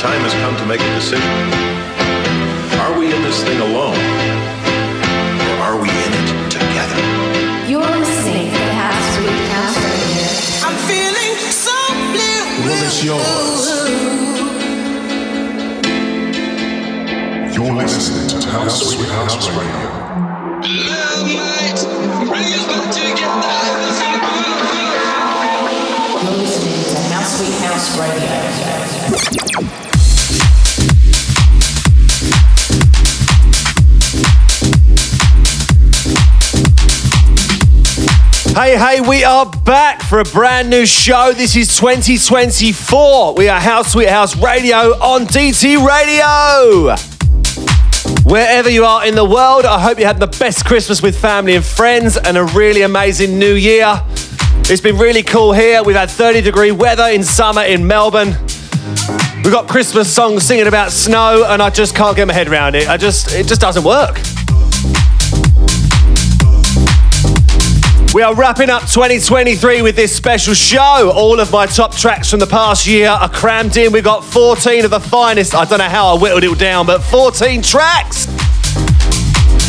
time has come to make a decision. Are we in this thing alone? Or are we in it together? You're listening to the House Sweet House Radio. I'm feeling so blue. Well, it's yours. You're listening to House Sweet House Radio. Love might bring us back together. You're listening to House Sweet House Radio. Hey, hey, we are back for a brand new show. This is 2024. We are House Sweet House Radio on DT Radio. Wherever you are in the world, I hope you had the best Christmas with family and friends and a really amazing new year. It's been really cool here. We've had 30 degree weather in summer in Melbourne. We've got Christmas songs singing about snow, and I just can't get my head around it. I just, it just doesn't work. We are wrapping up 2023 with this special show. All of my top tracks from the past year are crammed in. We've got 14 of the finest. I don't know how I whittled it down, but 14 tracks.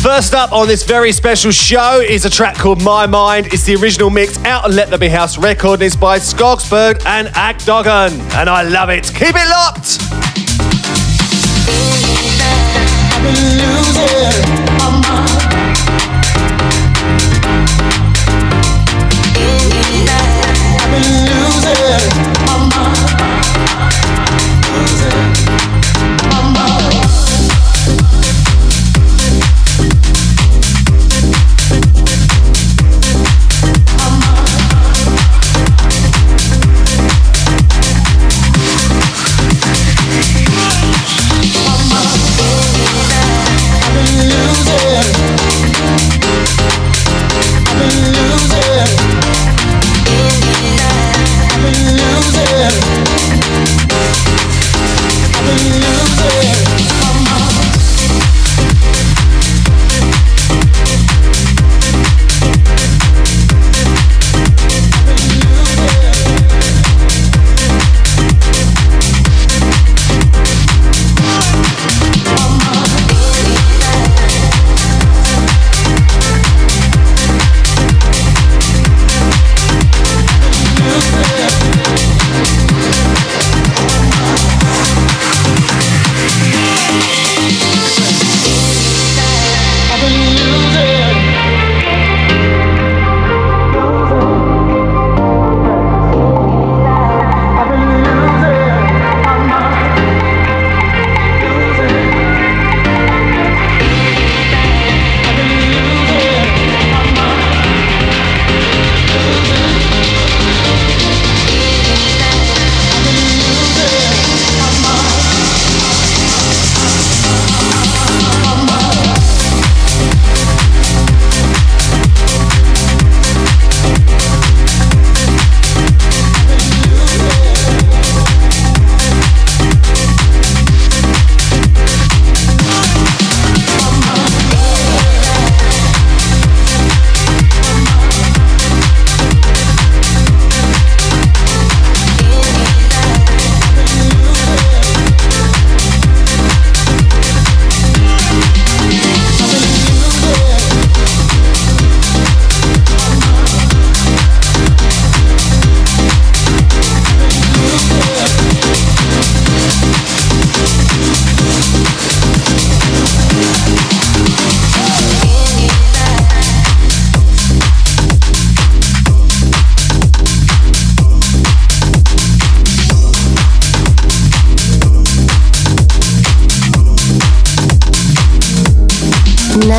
First up on this very special show is a track called My Mind. It's the original mix out on Let There Be House record, it's by Skogsberg and Akdogan. And I love it. Keep it locked. Mama, mama. it.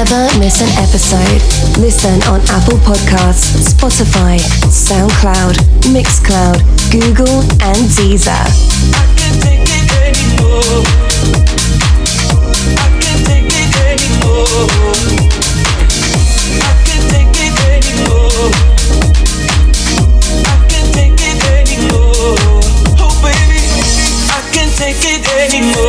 Never miss an episode. Listen on Apple Podcasts, Spotify, SoundCloud, Mixcloud, Google, and Deezer. I can't take it anymore. I can't take it anymore. I can't take it anymore. I can't take it anymore. Oh, I can take it anymore.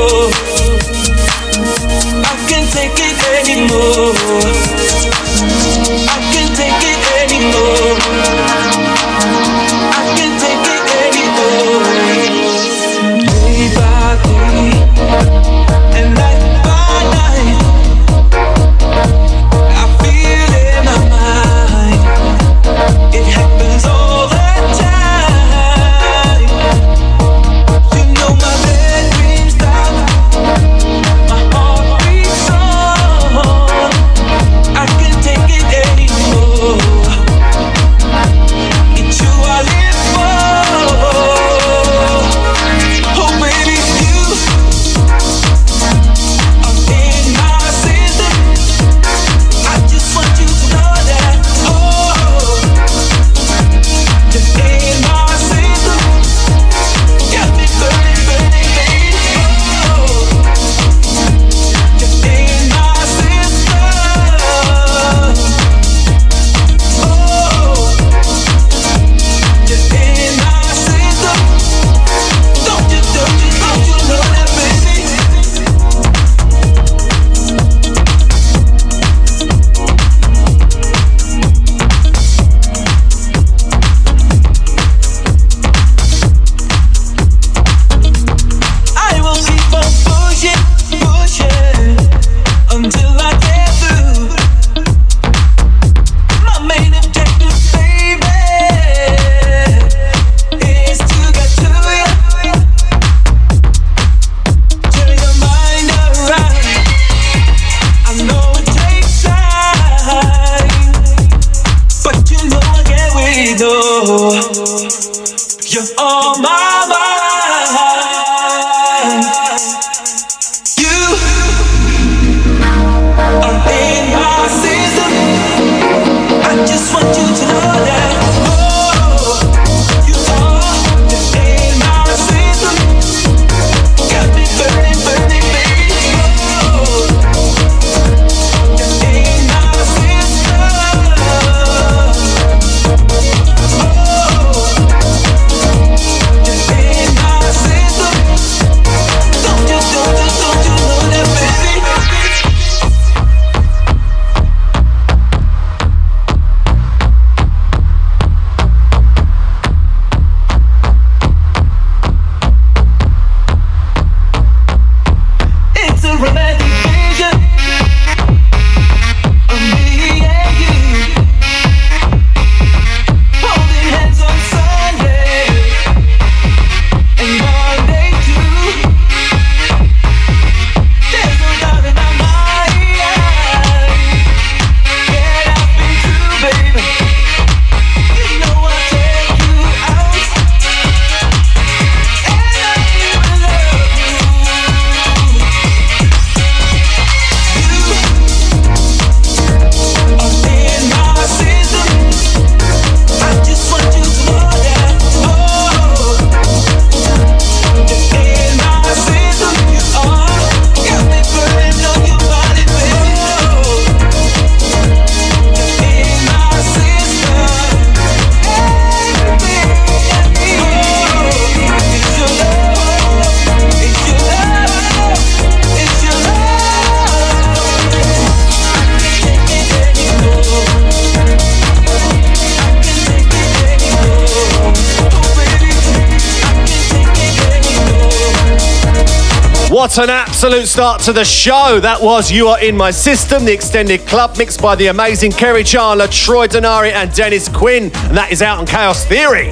Absolute start to the show. That was You Are In My System, the extended club mixed by the amazing Kerri Chandler, Troy Denari, and Dennis Quin. And that is out on Kaoz Theory.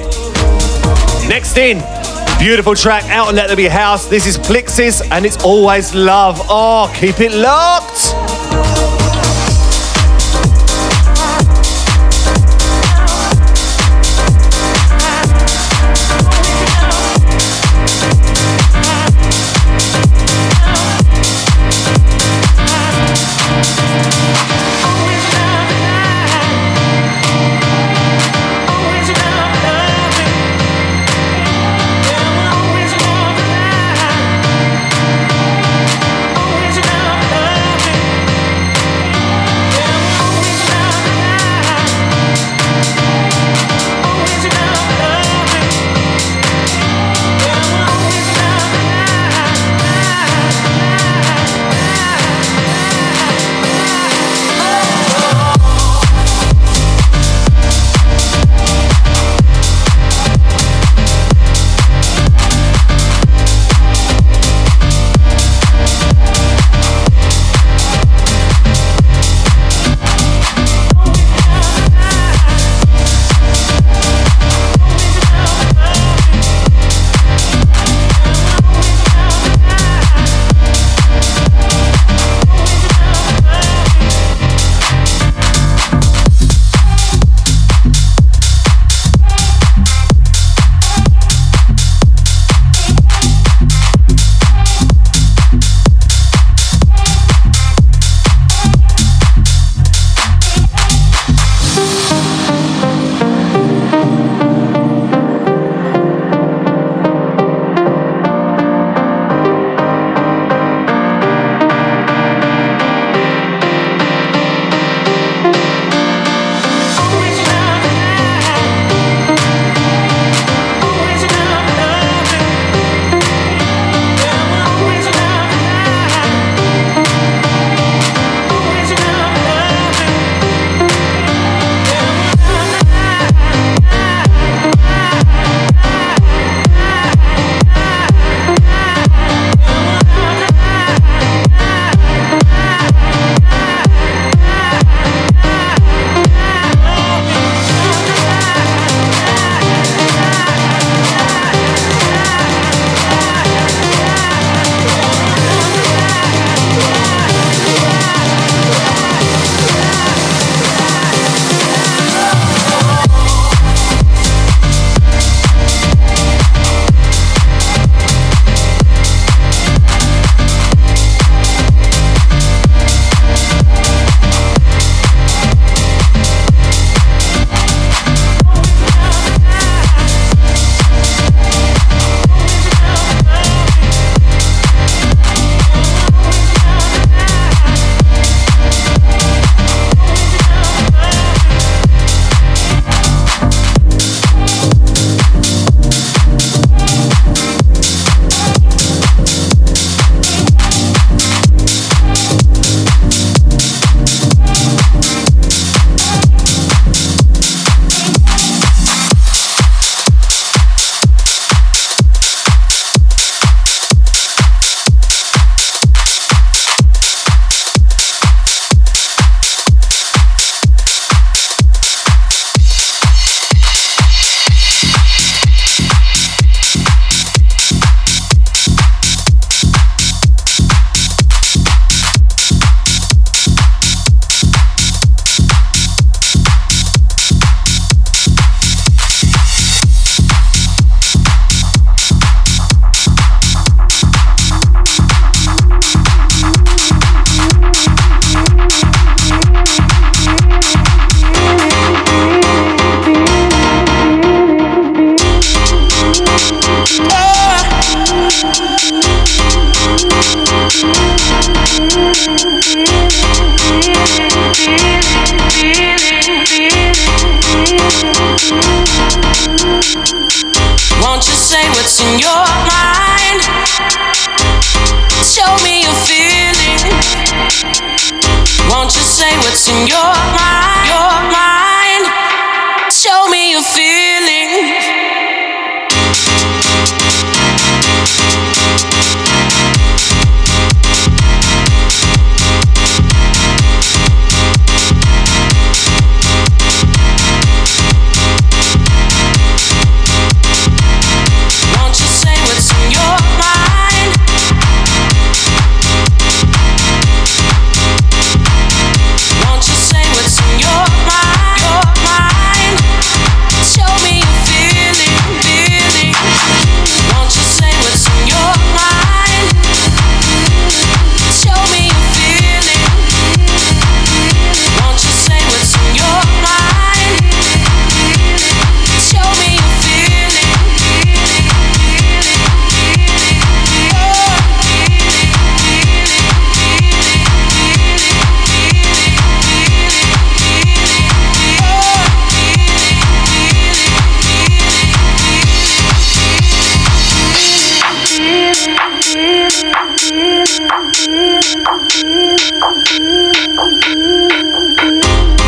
Next in, beautiful track out on Let There Be House. This is Plixis, and it's always love. Oh, keep it locked.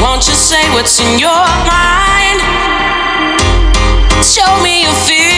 Won't you say what's in your mind? Show me your feeling.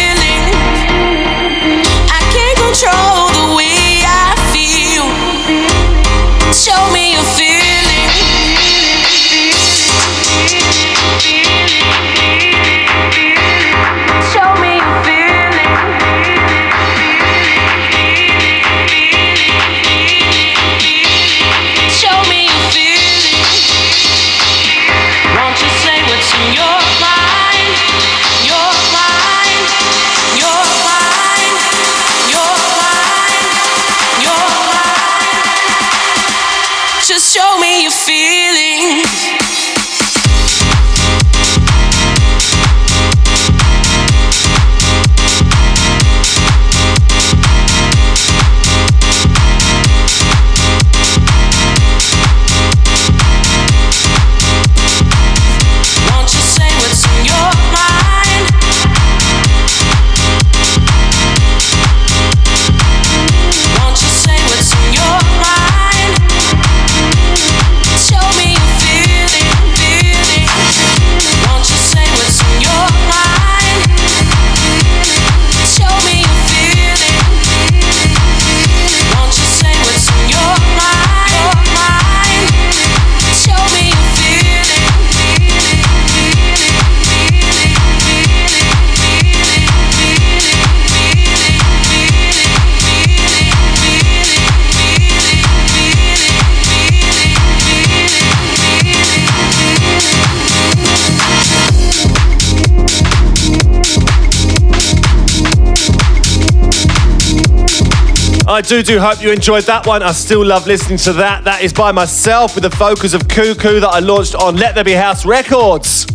I do do hope you enjoyed that one. I still love listening to that. That is by myself with the focus of Cuckoo that I launched on Let There Be House Records.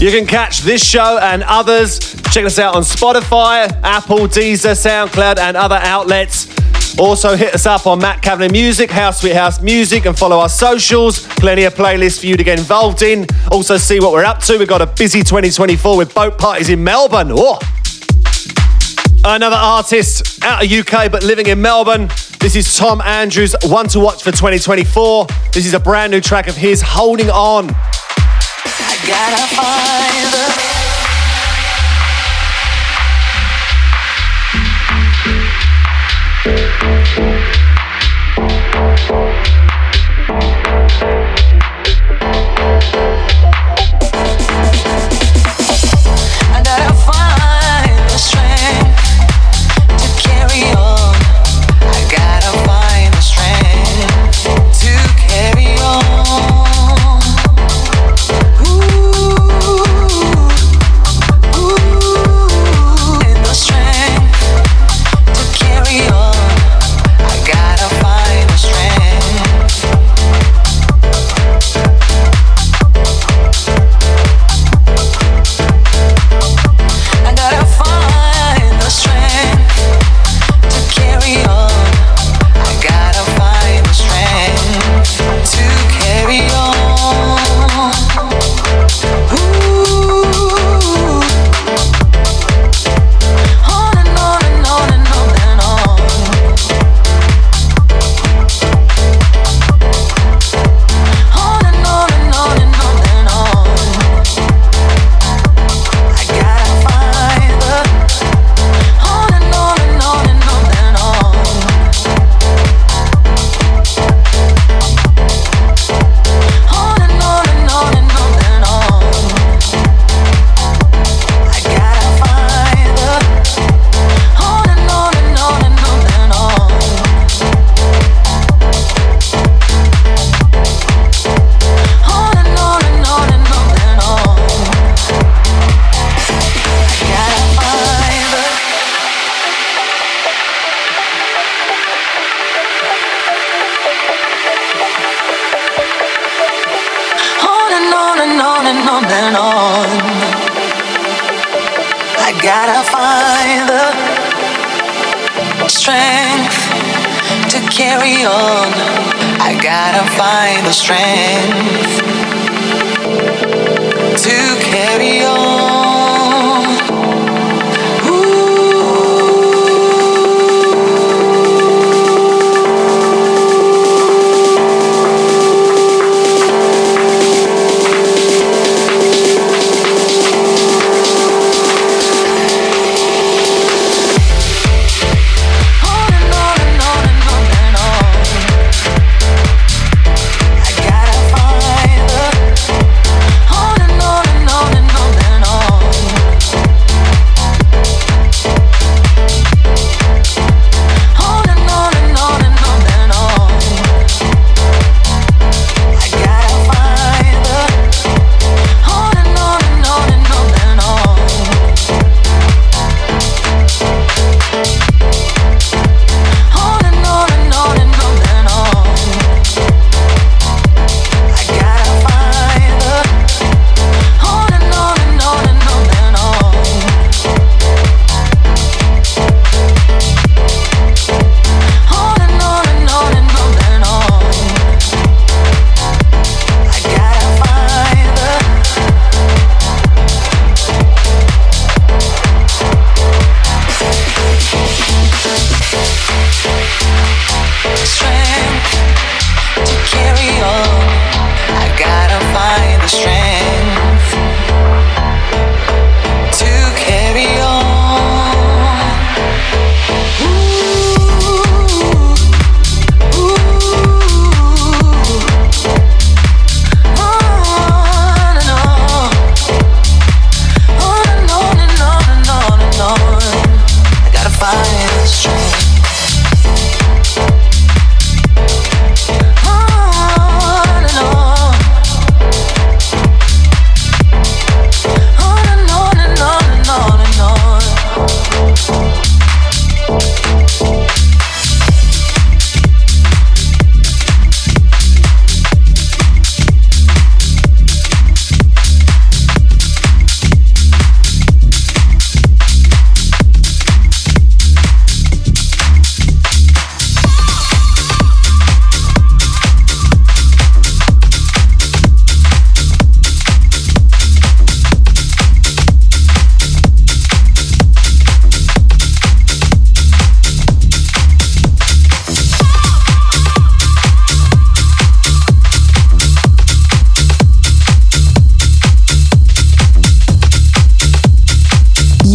You can catch this show and others. Check us out on Spotify, Apple, Deezer, SoundCloud, and other outlets. Also, hit us up on Matt Kavanagh Music, House Sweet House Music, and follow our socials. Plenty of playlists for you to get involved in. Also, see what we're up to. We've got a busy 2024 with boat parties in Melbourne. Oh. Another artist out of UK but living in Melbourne. This is Tom Andrews, one to watch for 2024. This is a brand new track of his, Holding On.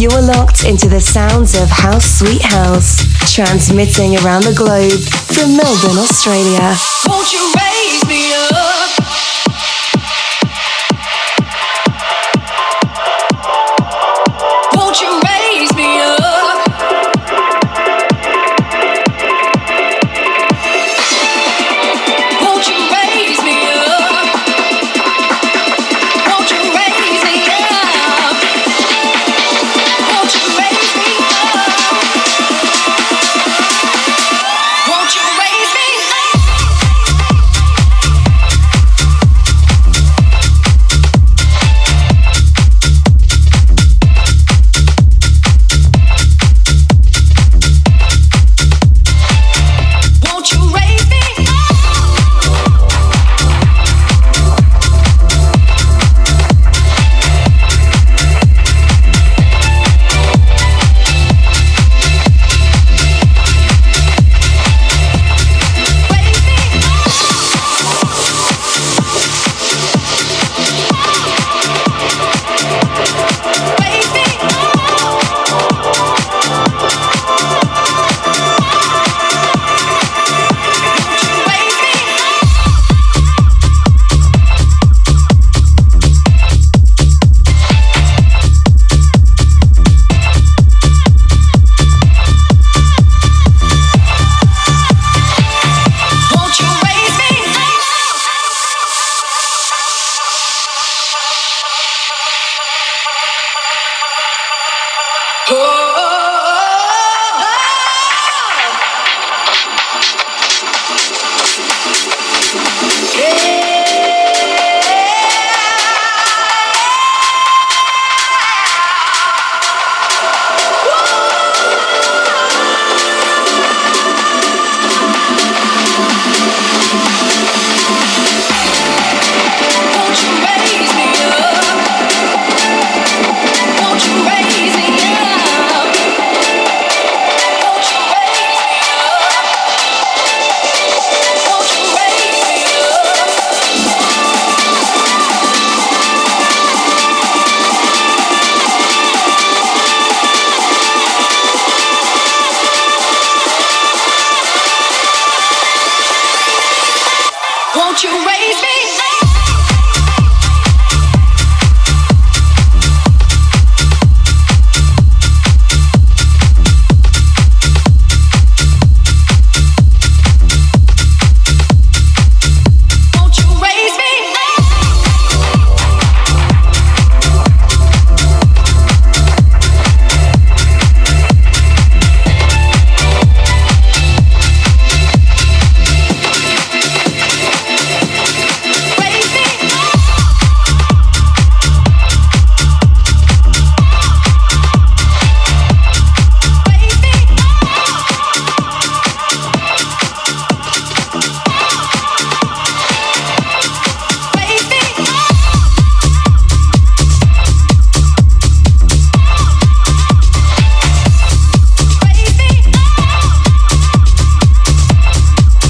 You are locked into the sounds of House Sweet House, transmitting around the globe from Melbourne, Australia.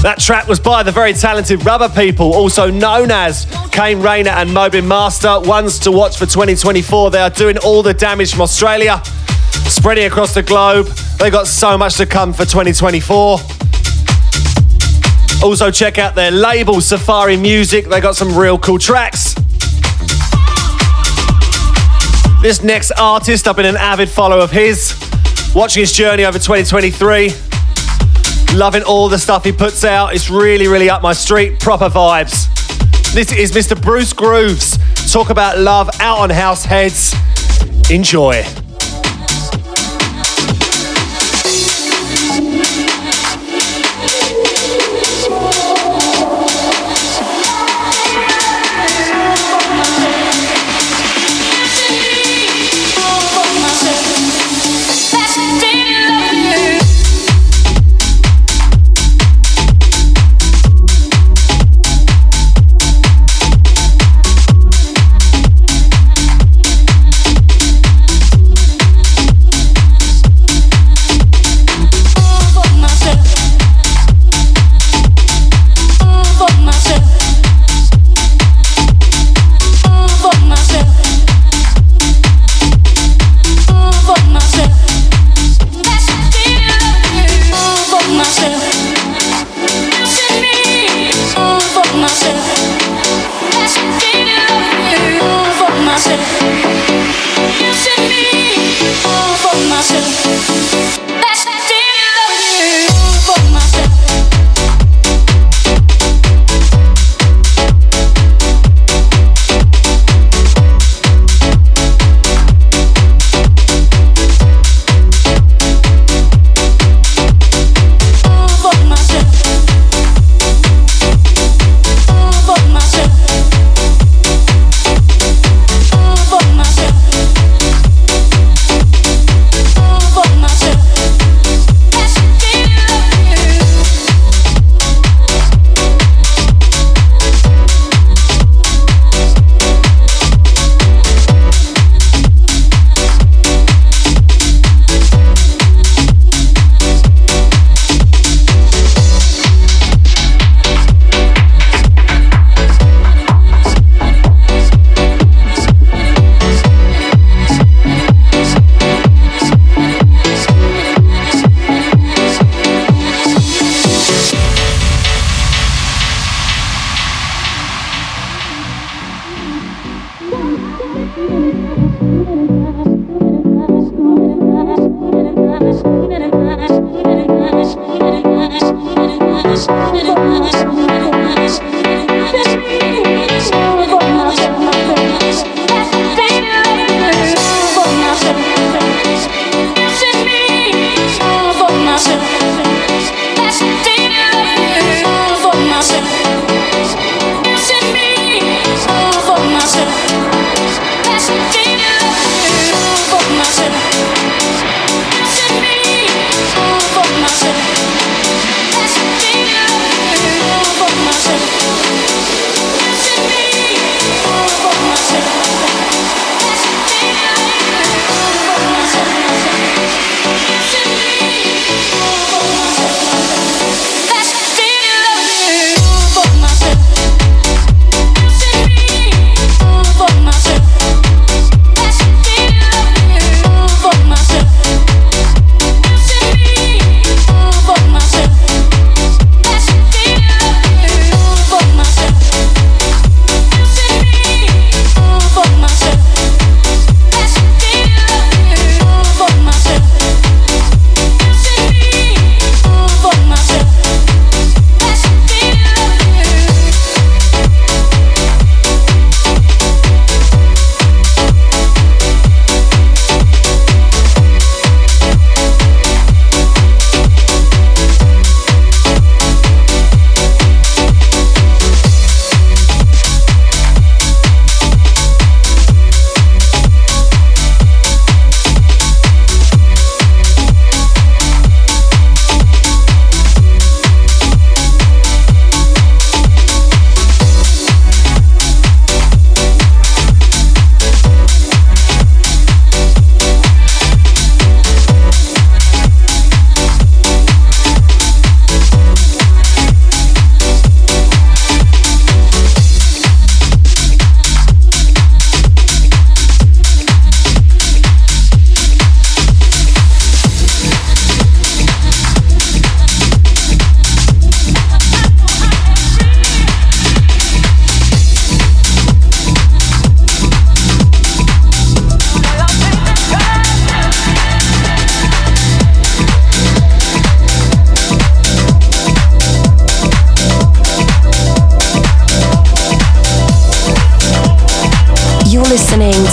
That track was by the very talented Rubber People, also known as Kane Rayner and Mobin Master. Ones to watch for 2024. They are doing all the damage from Australia, spreading across the globe. They got so much to come for 2024. Also, check out their label, Safari Music. They got some real cool tracks. This next artist, I've been an avid follower of his, watching his journey over 2023. Loving all the stuff he puts out. It's really, really up my street. Proper vibes. This is Mr. Bruce Grooves. Talk about love out on house heads. Enjoy.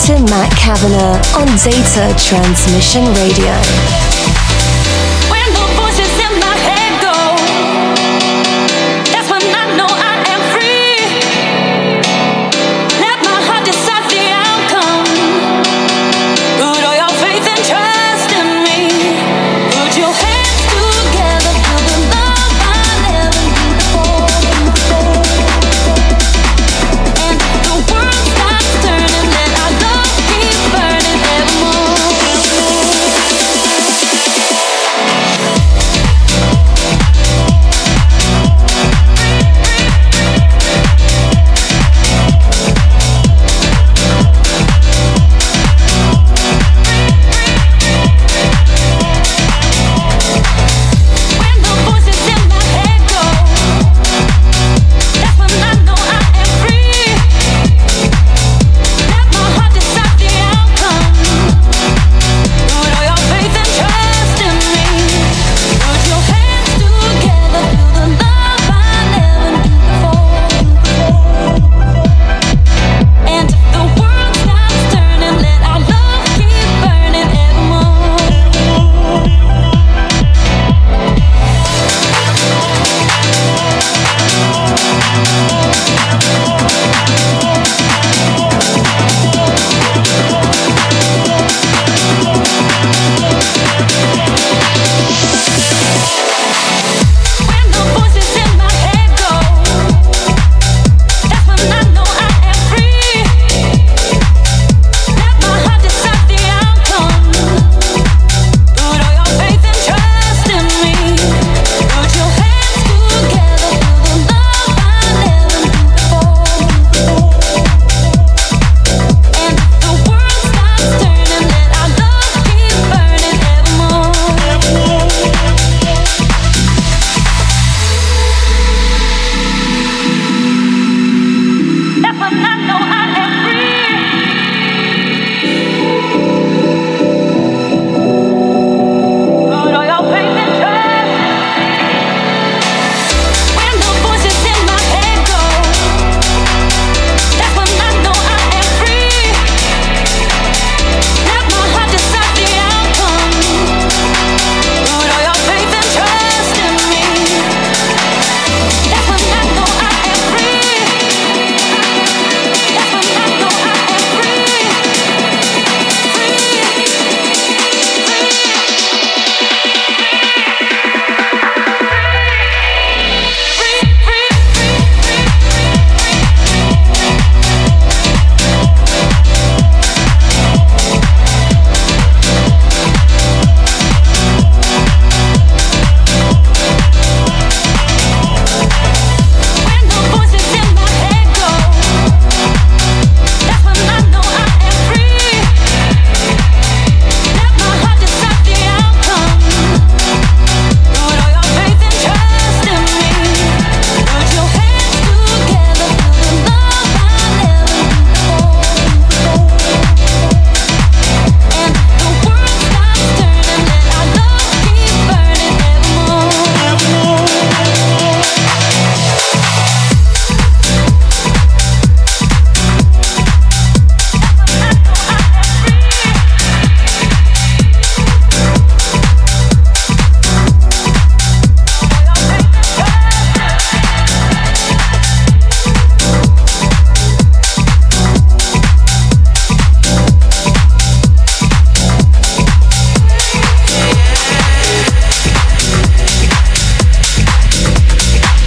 To Matt Kavanagh on Data Transmission Radio.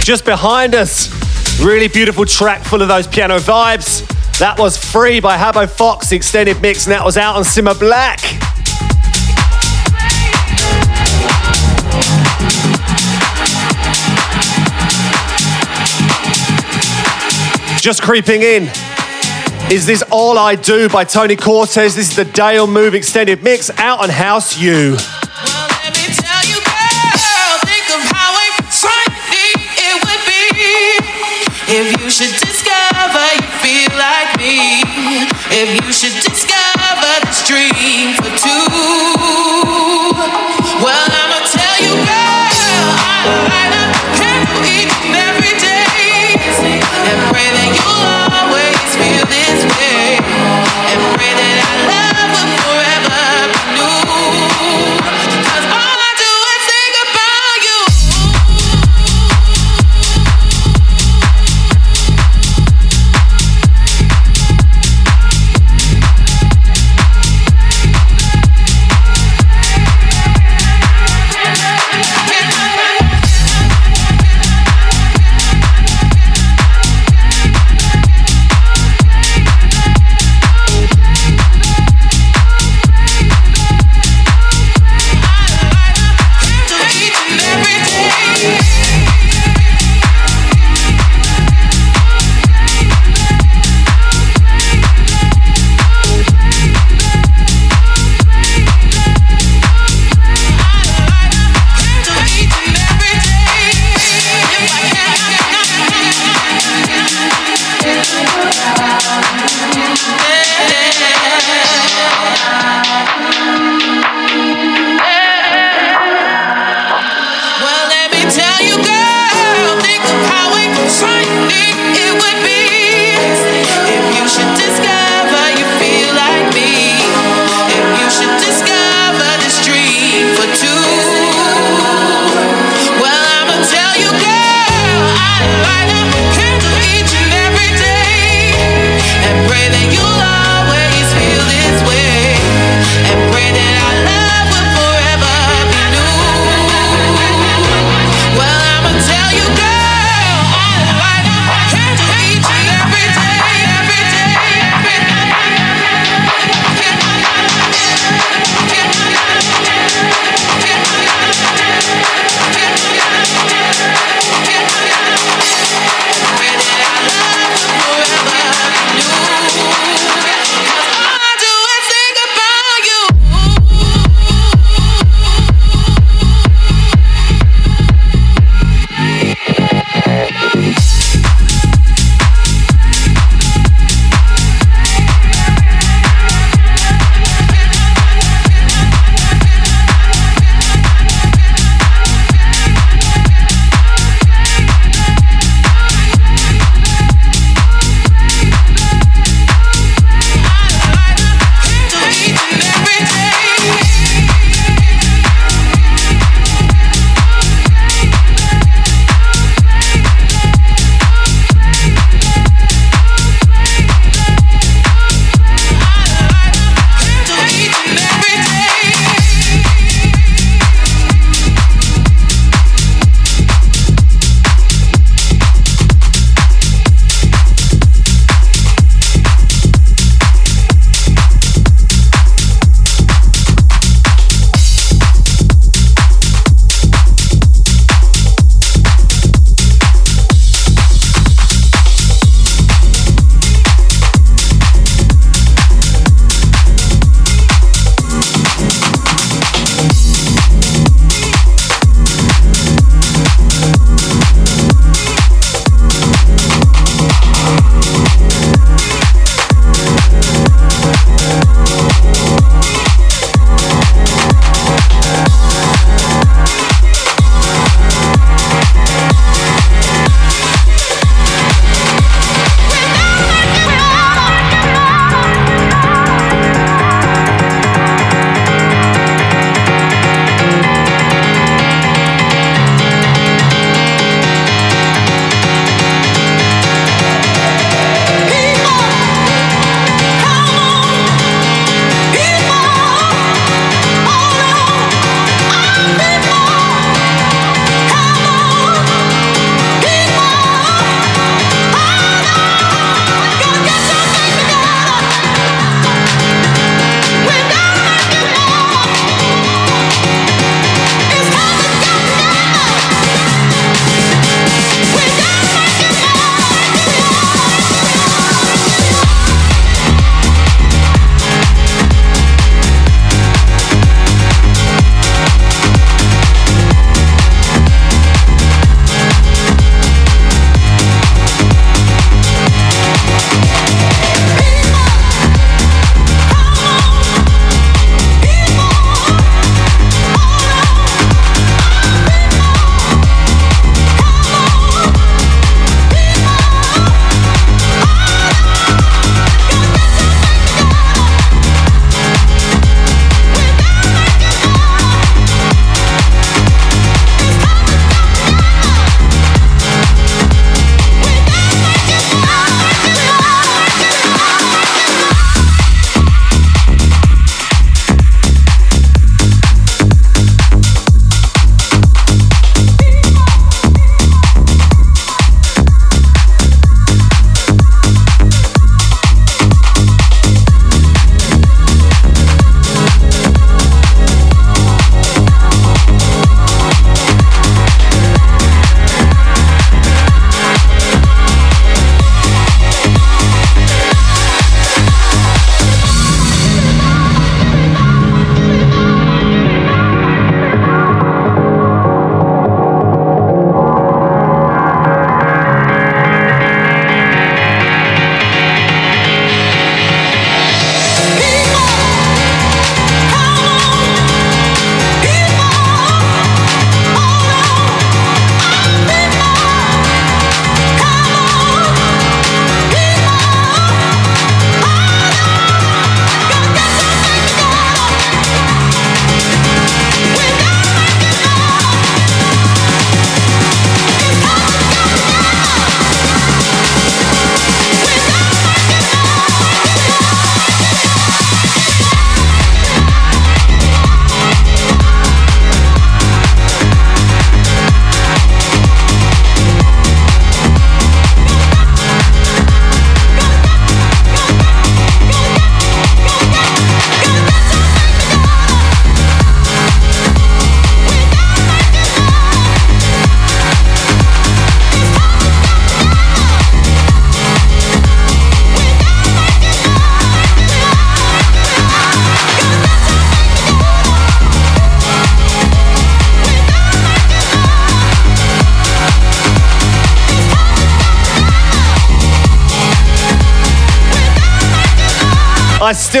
Just behind us, really beautiful track full of those piano vibes. That was Free by Habbo Fox, the extended mix, and that was out on Simma Black. Just creeping in is this All I Do by Tony Cortez. This is the Dale Move extended mix out on House U. if you should discover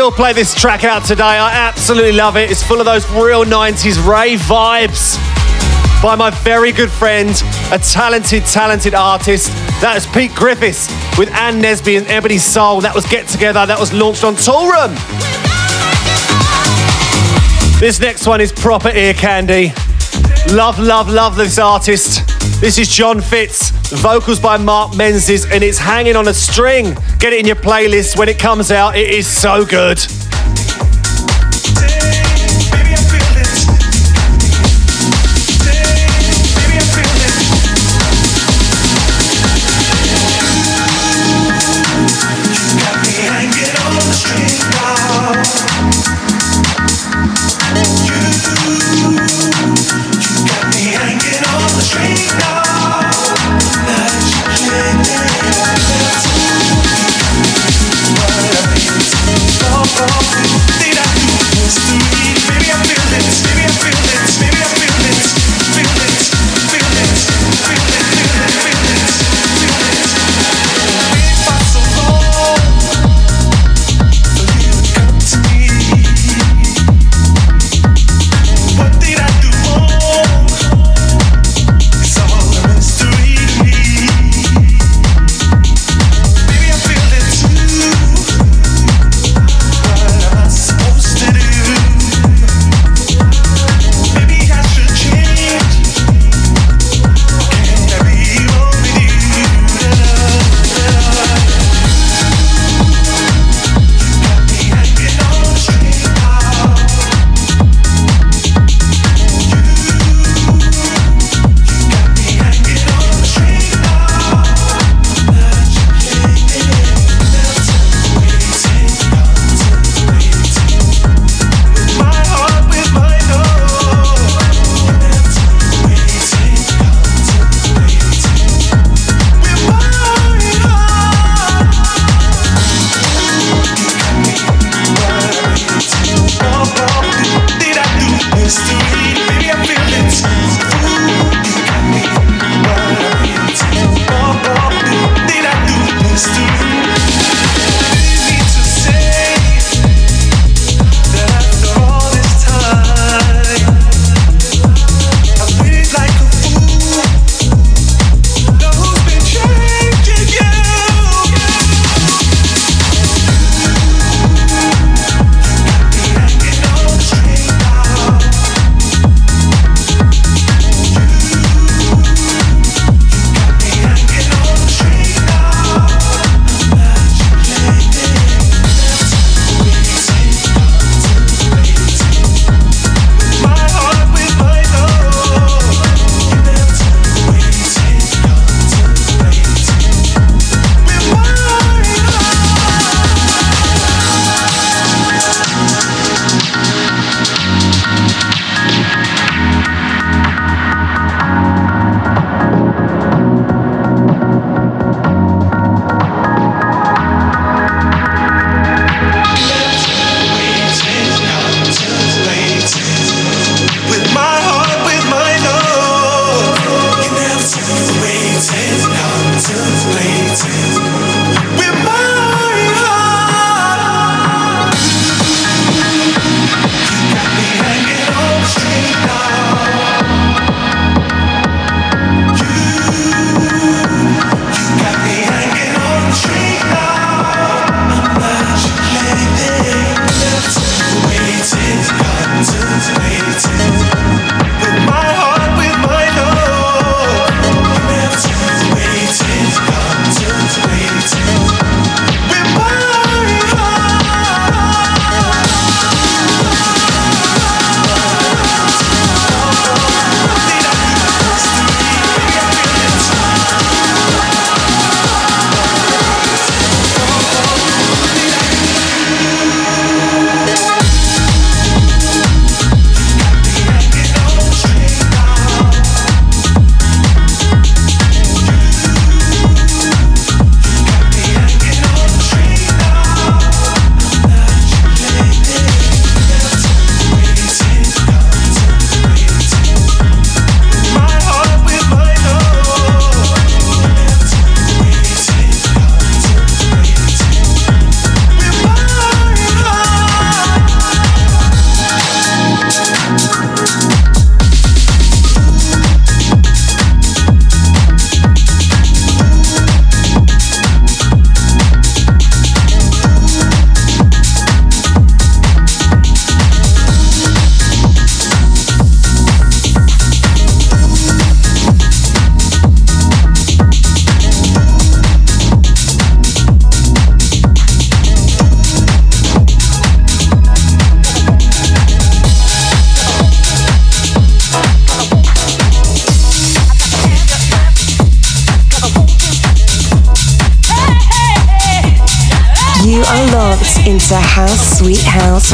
still play this track out today. I absolutely love it. It's full of those real 90s rave vibes by my very good friend, a talented, talented artist. That is Pete Griffiths with Ann Nesby and Ebony Soul. That was Get Together. That was launched on Toolroom. This next one is proper ear candy. Love, love, love this artist. This is Jon Fitz, vocals by Mark Menzies, and it's hanging on a string. Get it in your playlist when it comes out. It is so good.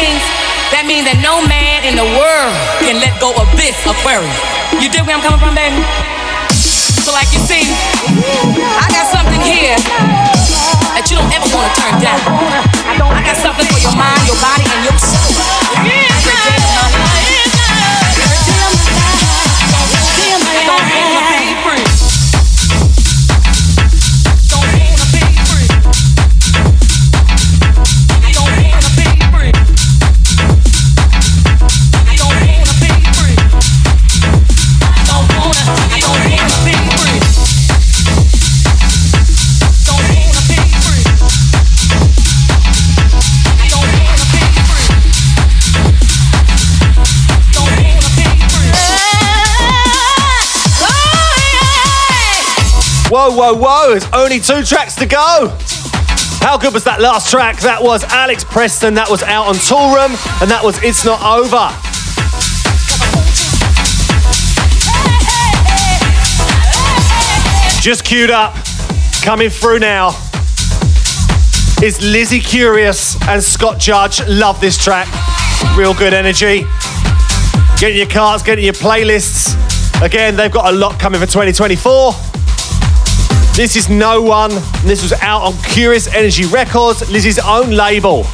means that means that no man in the world can let go of this aquarium. You dig where I'm coming from, baby? whoa, whoa. It's only two tracks to go. How good was that last track? That was Alex Preston. That was out on Toolroom. And that was It's Not Over. Just queued up. Coming through now is Lizzie Curious and Scott Judge. Love this track. Real good energy. Get in your cars, get in your playlists. Again, they've got a lot coming for 2024. This is No One. This was out on Curious Energy Records, Lizzie's own label.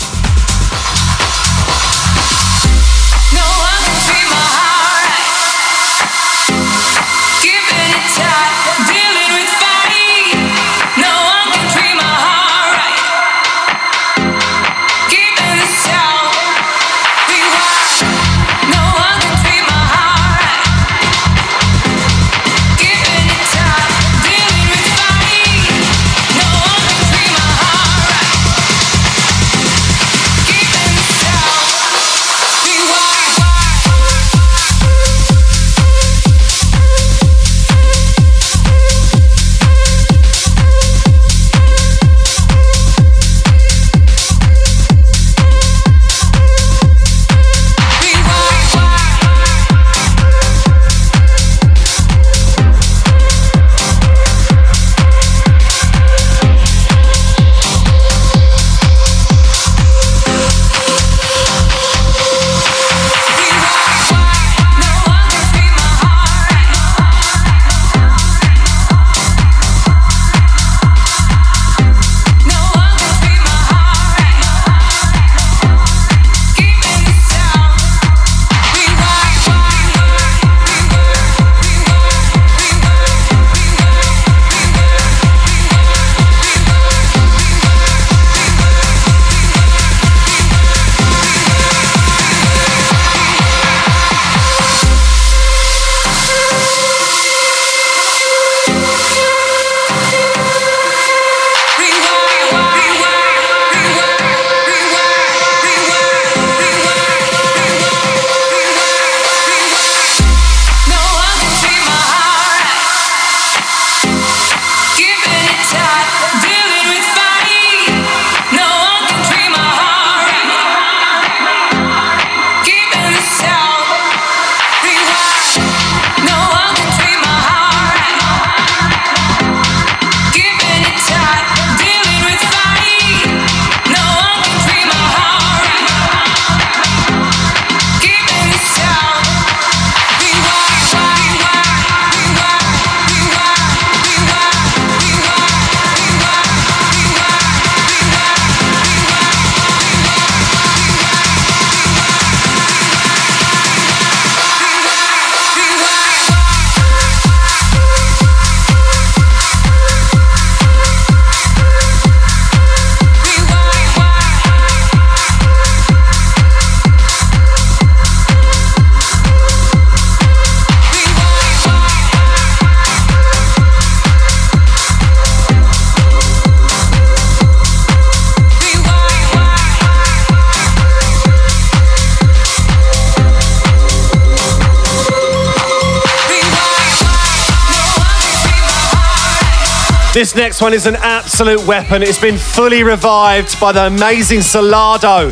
This next one is an absolute weapon. It's been fully revived by the amazing Solardo.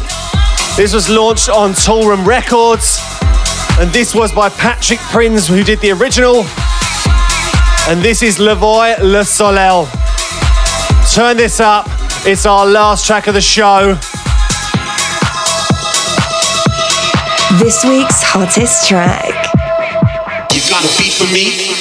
This was launched on Toolroom Records, and this was by Patrick Prins, who did the original. And this is Le Voie Le Soleil. Turn this up. It's our last track of the show. This week's hottest track. You got a beat for me?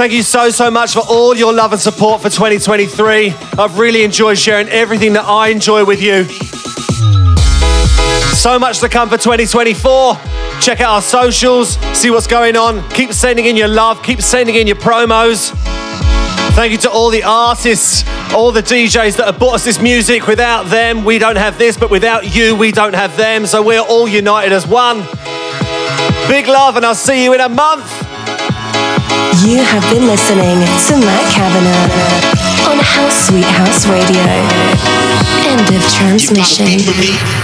Thank you so, so much for all your love and support for 2023. I've really enjoyed sharing everything that I enjoy with you. So much to come for 2024. Check out our socials, see what's going on. Keep sending in your love, keep sending in your promos. Thank you to all the artists, all the DJs that have brought us this music. Without them, we don't have this, but without you, we don't have them. So we're all united as one. Big love, and I'll see you in a month. You have been listening to Matt Kavanagh on House Sweet House Radio. End of You got a beat transmission.